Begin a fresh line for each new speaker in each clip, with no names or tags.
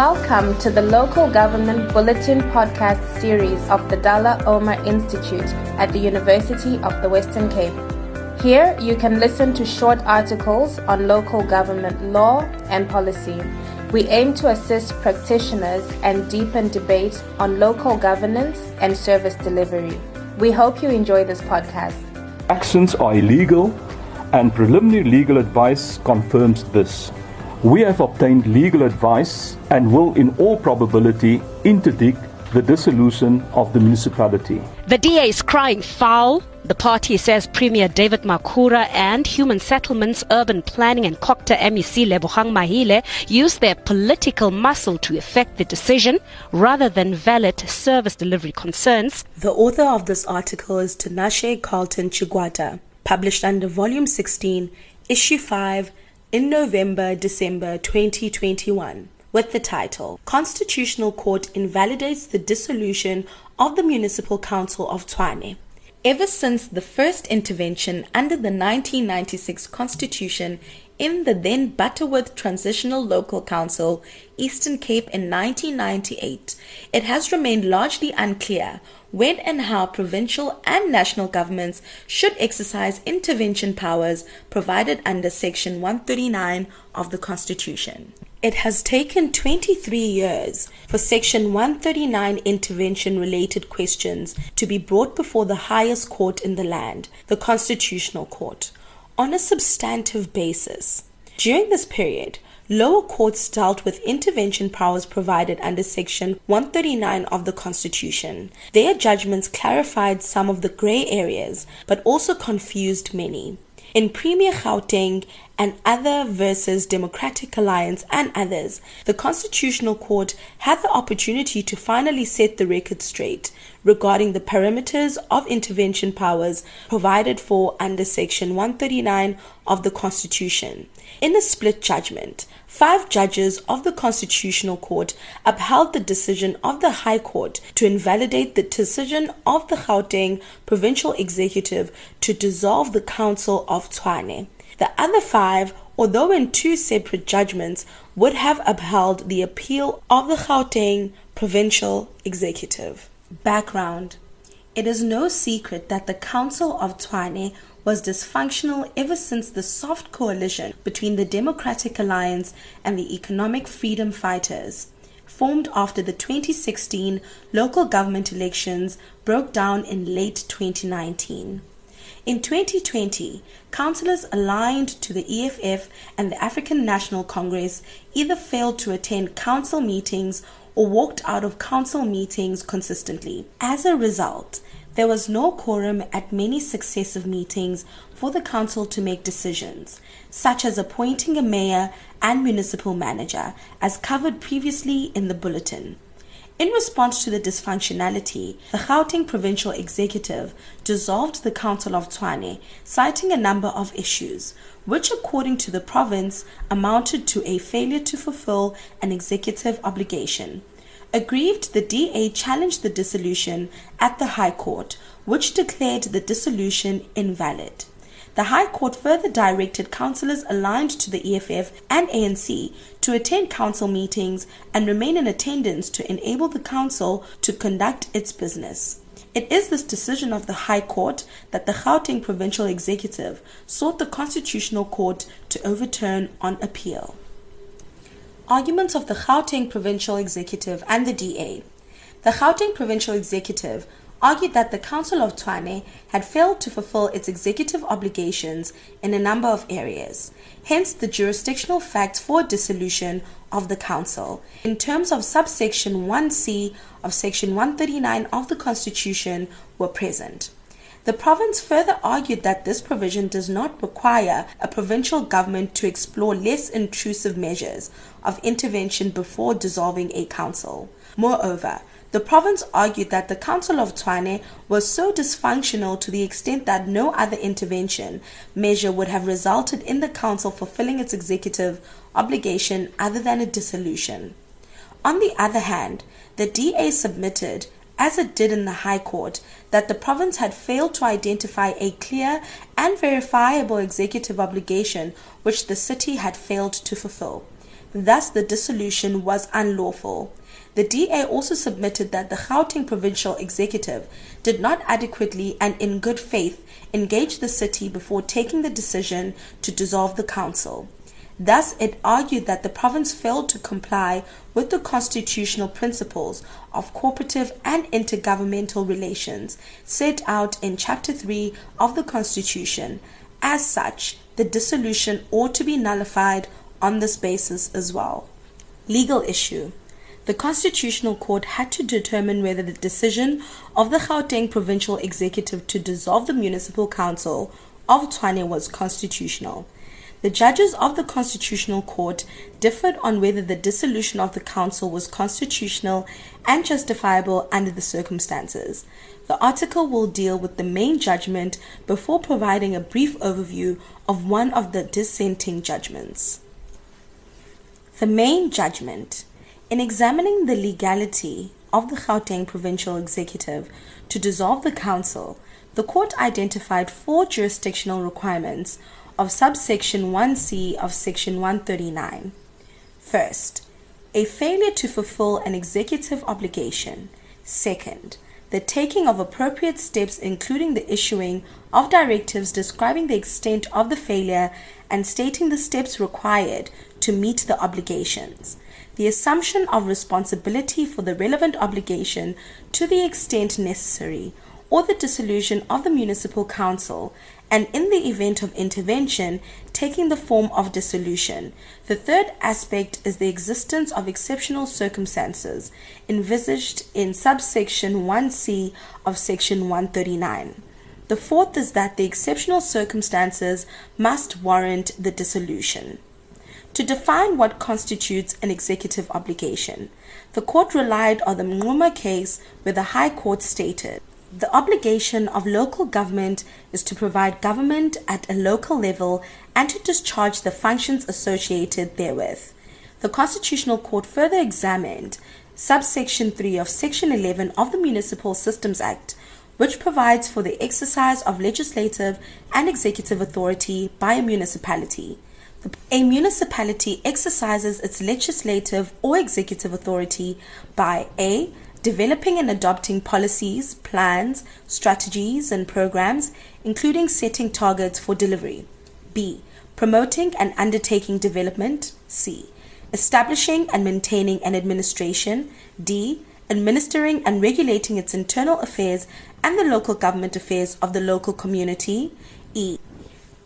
Welcome to the Local Government Bulletin podcast series of the Dullah Omar Institute at the University of the Western Cape. Here you can listen to short articles on local government law and policy. We aim to assist practitioners and deepen debate on local governance and service delivery. We hope you enjoy this podcast.
Actions are illegal, and preliminary legal advice confirms this. We have obtained legal advice and will, in all probability, interdict the dissolution of the municipality.
The DA is crying foul. The party says Premier David Makhura and Human Settlements, Urban Planning and COGTA MEC Lebogang Maile used their political muscle to effect the decision rather than valid service delivery concerns.
The author of this article is Tinashe Carlton Chigwata, published under Volume 16, Issue 5, in November December 2021 with the title Constitutional Court Invalidates the Dissolution of the Municipal Council of Tshwane. Ever since the first intervention under the 1996 Constitution in the then Butterworth Transitional Local Council, Eastern Cape in 1998, it has remained largely unclear when and how provincial and national governments should exercise intervention powers provided under Section 139 of the Constitution. It has taken 23 years for Section 139 intervention related questions to be brought before the highest court in the land, the Constitutional Court on a substantive basis. During this period, lower courts dealt with intervention powers provided under Section 139 of the Constitution. Their judgments clarified some of the grey areas, but also confused many. In Premier Gauteng and other versus Democratic Alliance and others, the Constitutional Court had the opportunity to finally set the record straight regarding the parameters of intervention powers provided for under Section 139 of the Constitution. In a split judgment, five judges of the Constitutional Court upheld the decision of the High Court to invalidate the decision of the Gauteng Provincial Executive to dissolve the Council of Tshwane. The other five, although in two separate judgments, would have upheld the appeal of the Gauteng Provincial Executive. Background It is no secret that the Council of Tshwane was dysfunctional ever since the soft coalition between the Democratic Alliance and the Economic Freedom Fighters, formed after the 2016 local government elections, broke down in late 2019. In 2020, councillors aligned to the EFF and the African National Congress either failed to attend council meetings or walked out of council meetings consistently. As a result, there was no quorum at many successive meetings for the council to make decisions, such as appointing a mayor and municipal manager, as covered previously in the bulletin. In response to the dysfunctionality, the Gauteng Provincial Executive dissolved the Council of Tshwane, citing a number of issues, which, according to the province, amounted to a failure to fulfill an executive obligation. Aggrieved, the DA challenged the dissolution at the High Court, which declared the dissolution invalid. The High Court further directed councillors aligned to the EFF and ANC to attend council meetings and remain in attendance to enable the council to conduct its business. It is this decision of the High Court that the Gauteng Provincial Executive sought the Constitutional Court to overturn on appeal. Arguments of the Gauteng Provincial Executive and the DA. The Gauteng Provincial Executive argued that the Council of Tshwane had failed to fulfill its executive obligations in a number of areas, hence the jurisdictional facts for dissolution of the Council. In terms of subsection 1c of section 139 of the Constitution were present. The province further argued that this provision does not require a provincial government to explore less intrusive measures of intervention before dissolving a council. Moreover, the province argued that the Council of Tshwane was so dysfunctional to the extent that no other intervention measure would have resulted in the council fulfilling its executive obligation other than a dissolution. On the other hand, the DA submitted, as it did in the High Court, that the province had failed to identify a clear and verifiable executive obligation which the city had failed to fulfill. thus the dissolution was unlawful. The DA also submitted that the Gauteng Provincial Executive did not adequately and in good faith engage the city before taking the decision to dissolve the council. Thus, it argued that the province failed to comply with the constitutional principles of cooperative and intergovernmental relations set out in Chapter 3 of the Constitution. As such, the dissolution ought to be nullified on this basis as well. Legal issue the Constitutional Court had to determine whether the decision of the Gauteng Provincial Executive to dissolve the Municipal Council of Tshwane was constitutional. The judges of the Constitutional Court differed on whether the dissolution of the council was constitutional and justifiable under the circumstances. The article will deal with the main judgment before providing a brief overview of one of the dissenting judgments. The main judgment in examining the legality of the Gauteng Provincial Executive to dissolve the council, the court identified four jurisdictional requirements of subsection 1c of section 139. First, a failure to fulfill an executive obligation. Second, the taking of appropriate steps, including the issuing of directives describing the extent of the failure and stating the steps required to meet the obligations the assumption of responsibility for the relevant obligation to the extent necessary, or the dissolution of the municipal council, and in the event of intervention, taking the form of dissolution. The third aspect is the existence of exceptional circumstances envisaged in subsection 1c of section 139. The fourth is that the exceptional circumstances must warrant the dissolution. To define what constitutes an executive obligation, the court relied on the Mnquma case where the High Court stated the obligation of local government is to provide government at a local level and to discharge the functions associated therewith. The Constitutional Court further examined subsection 3 of section 11 of the Municipal Systems Act, which provides for the exercise of legislative and executive authority by a municipality. A municipality exercises its legislative or executive authority by A. Developing and adopting policies, plans, strategies, and programs, including setting targets for delivery. B. Promoting and undertaking development. C. Establishing and maintaining an administration. D. Administering and regulating its internal affairs and the local government affairs of the local community. E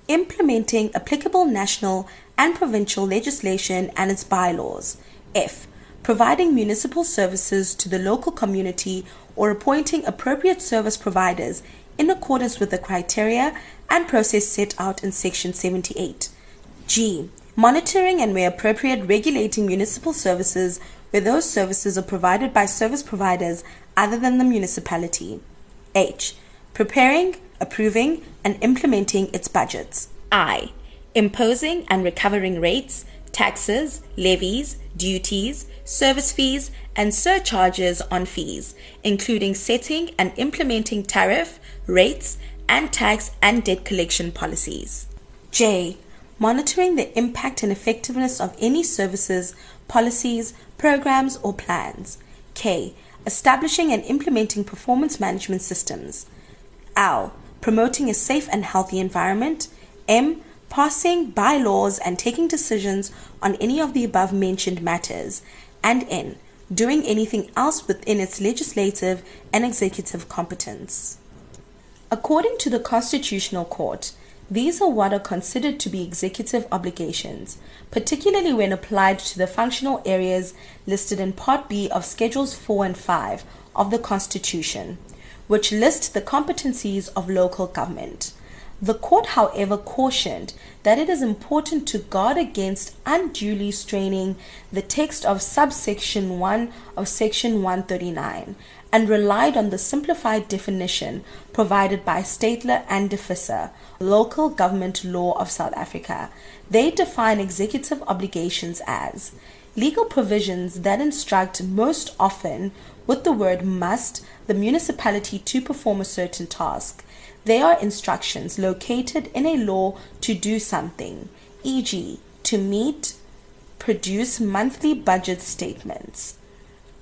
implementing applicable national and provincial legislation and its bylaws. F. Providing municipal services to the local community or appointing appropriate service providers in accordance with the criteria and process set out in Section 78. G. Monitoring and where appropriate regulating municipal services where those services are provided by service providers other than the municipality. H. Preparing, approving, and implementing its budgets. I. Imposing and recovering rates, taxes, levies, duties, service fees, and surcharges on fees, including setting and implementing tariff, rates, and tax and debt collection policies. J. Monitoring the impact and effectiveness of any services, policies, programs, or plans. K. Establishing and implementing performance management systems. L. Promoting a safe and healthy environment. M. Passing bylaws and taking decisions on any of the above mentioned matters. And N. Doing anything else within its legislative and executive competence. According to the Constitutional Court, these are what are considered to be executive obligations, particularly when applied to the functional areas listed in Part B of Schedules 4 and 5 of the Constitution which list the competencies of local government. The court, however, cautioned that it is important to guard against unduly straining the text of subsection 1 of section 139 and relied on the simplified definition provided by Steytler and De Visser, Local Government Law of South Africa. They define executive obligations as legal provisions that instruct most often with the word must the municipality to perform a certain task. They are instructions located in a law to do something, e.g., to meet, produce monthly budget statements,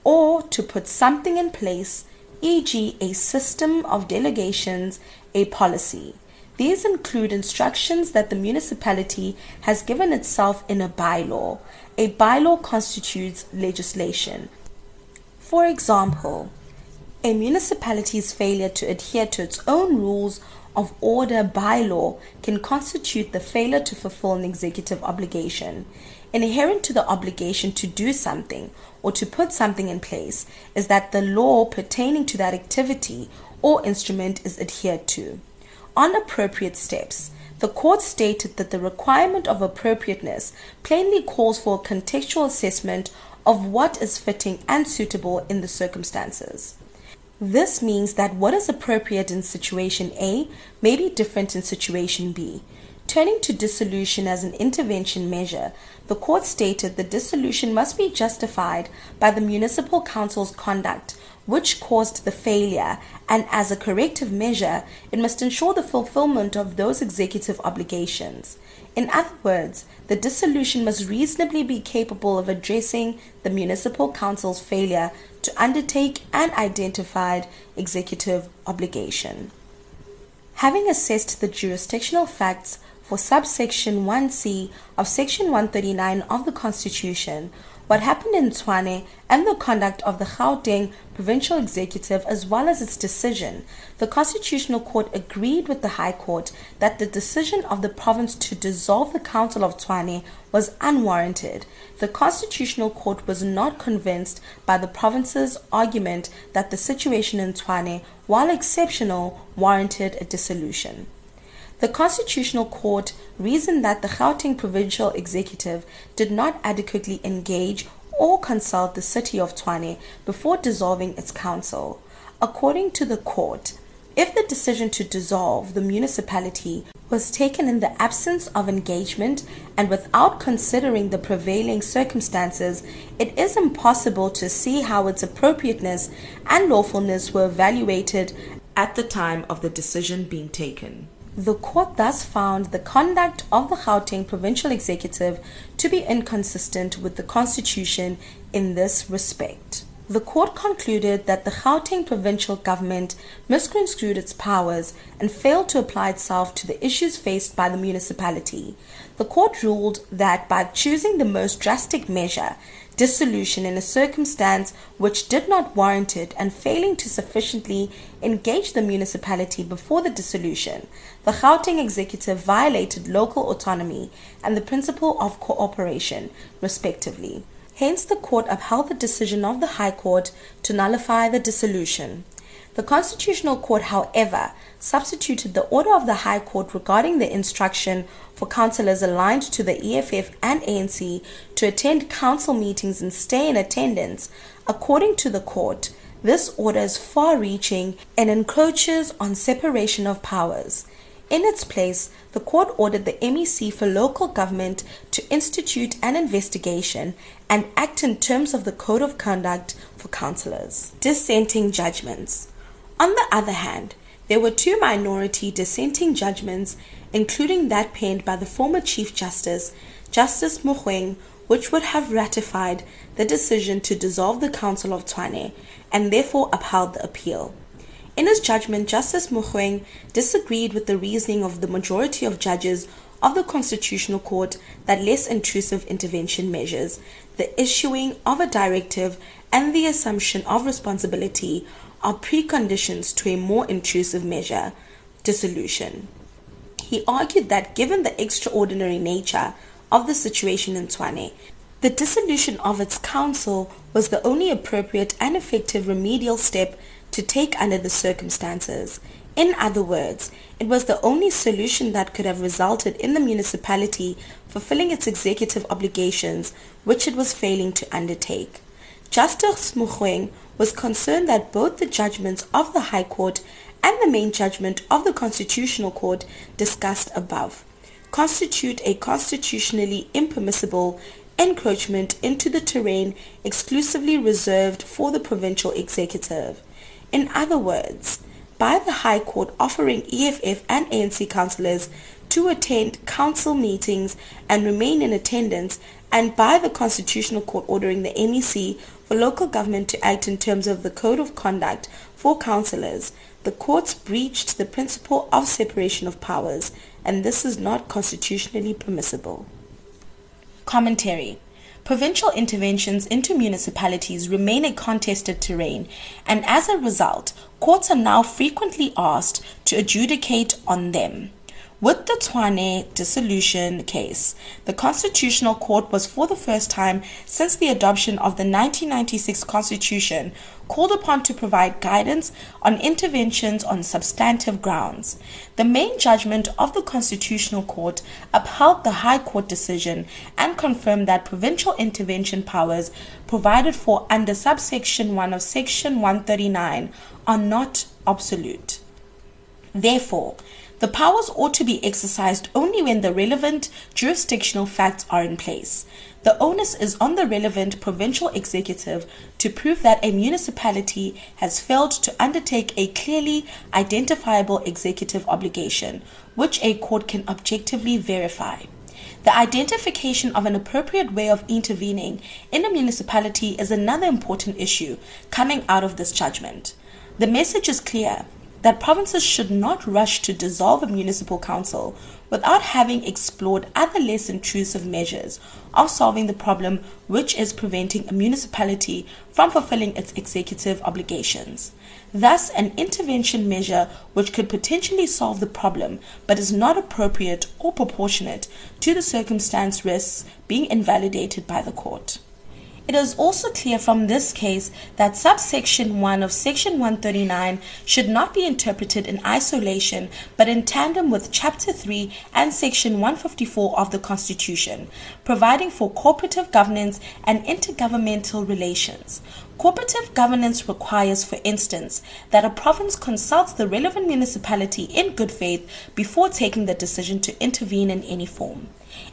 or to put something in place, e.g., a system of delegations, a policy. These include instructions that the municipality has given itself in a bylaw. A bylaw constitutes legislation. For example, a municipality's failure to adhere to its own rules of order bylaw can constitute the failure to fulfill an executive obligation. Inherent to the obligation to do something or to put something in place is that the law pertaining to that activity or instrument is adhered to. On appropriate steps, the court stated that the requirement of appropriateness plainly calls for a contextual assessment of what is fitting and suitable in the circumstances. This means that what is appropriate in situation A may be different in situation B. Turning to dissolution as an intervention measure, the court stated the dissolution must be justified by the municipal council's conduct, which caused the failure, and as a corrective measure, it must ensure the fulfillment of those executive obligations. In other words, the dissolution must reasonably be capable of addressing the municipal council's failure to undertake an identified executive obligation. Having assessed the jurisdictional facts for subsection 1c of section 139 of the Constitution, what happened in Tshwane and the conduct of the Gauteng provincial executive as well as its decision, the Constitutional Court agreed with the High Court that the decision of the province to dissolve the Council of Tshwane was unwarranted. The Constitutional Court was not convinced by the province's argument that the situation in Tshwane, while exceptional, warranted a dissolution. The Constitutional Court reasoned that the Gauteng Provincial Executive did not adequately engage or consult the city of Tshwane before dissolving its council. According to the court, if the decision to dissolve the municipality was taken in the absence of engagement and without considering the prevailing circumstances, it is impossible to see how its appropriateness and lawfulness were evaluated at the time of the decision being taken. The court thus found the conduct of the Gauteng provincial executive to be inconsistent with the constitution in this respect. The court concluded that the Gauteng provincial government misconstrued its powers and failed to apply itself to the issues faced by the municipality. The court ruled that by choosing the most drastic measure, dissolution in a circumstance which did not warrant it and failing to sufficiently engage the municipality before the dissolution, the Gauteng executive violated local autonomy and the principle of cooperation, respectively. Hence, the court upheld the decision of the High Court to nullify the dissolution. The Constitutional Court, however, substituted the order of the High Court regarding the instruction for councillors aligned to the EFF and ANC to attend council meetings and stay in attendance. According to the court, this order is far reaching and encroaches on separation of powers. In its place, the court ordered the MEC for local government to institute an investigation and act in terms of the Code of Conduct for councillors. Dissenting judgments. On the other hand, there were two minority dissenting judgments, including that penned by the former Chief Justice, Justice Mogoeng, which would have ratified the decision to dissolve the Council of Tshwane and therefore upheld the appeal. In his judgment, Justice Mogoeng disagreed with the reasoning of the majority of judges of the Constitutional Court that less intrusive intervention measures, the issuing of a directive, and the assumption of responsibility are preconditions to a more intrusive measure, dissolution. He argued that given the extraordinary nature of the situation in Tshwane, the dissolution of its council was the only appropriate and effective remedial step to take under the circumstances. In other words, it was the only solution that could have resulted in the municipality fulfilling its executive obligations, which it was failing to undertake. Justice Mogoeng was concerned that both the judgments of the High Court and the main judgment of the Constitutional Court discussed above constitute a constitutionally impermissible encroachment into the terrain exclusively reserved for the provincial executive. In other words, by the High Court offering EFF and ANC councillors to attend council meetings and remain in attendance, and by the Constitutional Court ordering the MEC for local government to act in terms of the Code of Conduct for councillors, the courts breached the principle of separation of powers, and this is not constitutionally permissible. Commentary Provincial interventions into municipalities remain a contested terrain, and as a result, courts are now frequently asked to adjudicate on them. With the Tshwane dissolution case, the Constitutional Court was for the first time since the adoption of the 1996 Constitution called upon to provide guidance on interventions on substantive grounds. The main judgment of the Constitutional Court upheld the High Court decision and confirmed that provincial intervention powers provided for under subsection 1 of section 139 are not absolute. Therefore, the powers ought to be exercised only when the relevant jurisdictional facts are in place. The onus is on the relevant provincial executive to prove that a municipality has failed to undertake a clearly identifiable executive obligation, which a court can objectively verify. The identification of an appropriate way of intervening in a municipality is another important issue coming out of this judgment. The message is clear that provinces should not rush to dissolve a municipal council without having explored other less intrusive measures of solving the problem which is preventing a municipality from fulfilling its executive obligations. Thus, an intervention measure which could potentially solve the problem but is not appropriate or proportionate to the circumstance risks being invalidated by the court. It is also clear from this case that subsection 1 of section 139 should not be interpreted in isolation but in tandem with chapter 3 and section 154 of the Constitution, providing for cooperative governance and intergovernmental relations. Cooperative governance requires, for instance, that a province consults the relevant municipality in good faith before taking the decision to intervene in any form.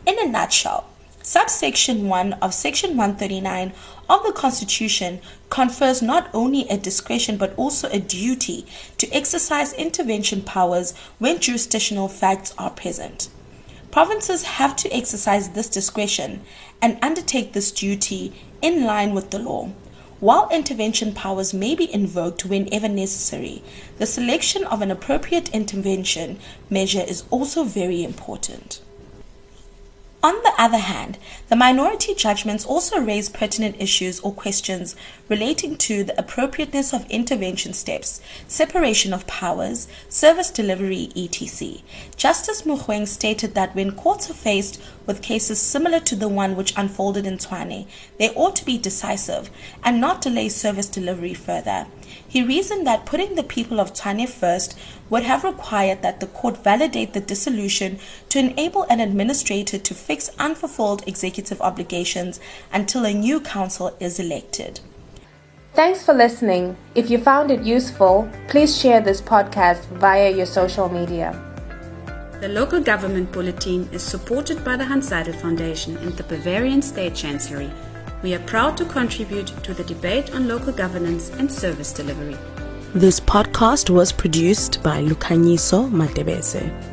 In a nutshell, Subsection 1 of Section 139 of the Constitution confers not only a discretion but also a duty to exercise intervention powers when jurisdictional facts are present. Provinces have to exercise this discretion and undertake this duty in line with the law. While intervention powers may be invoked whenever necessary, the selection of an appropriate intervention measure is also very important. On the other hand, the minority judgments also raise pertinent issues or questions relating to the appropriateness of intervention steps, separation of powers, service delivery, etc. Justice Mogoeng stated that when courts are faced with cases similar to the one which unfolded in Tshwane, they ought to be decisive and not delay service delivery further. He reasoned that putting the people of Tshwane first would have required that the court validate the dissolution to enable an administrator to fix unfulfilled executive obligations until a new council is elected.
Thanks for listening. If you found it useful, please share this podcast via your social media.
The Local Government Bulletin is supported by the Hanns Seidel Foundation and the Bavarian State Chancellery we are proud to contribute to the debate on local governance and service delivery.
This podcast was produced by Lukanyiso Matebese.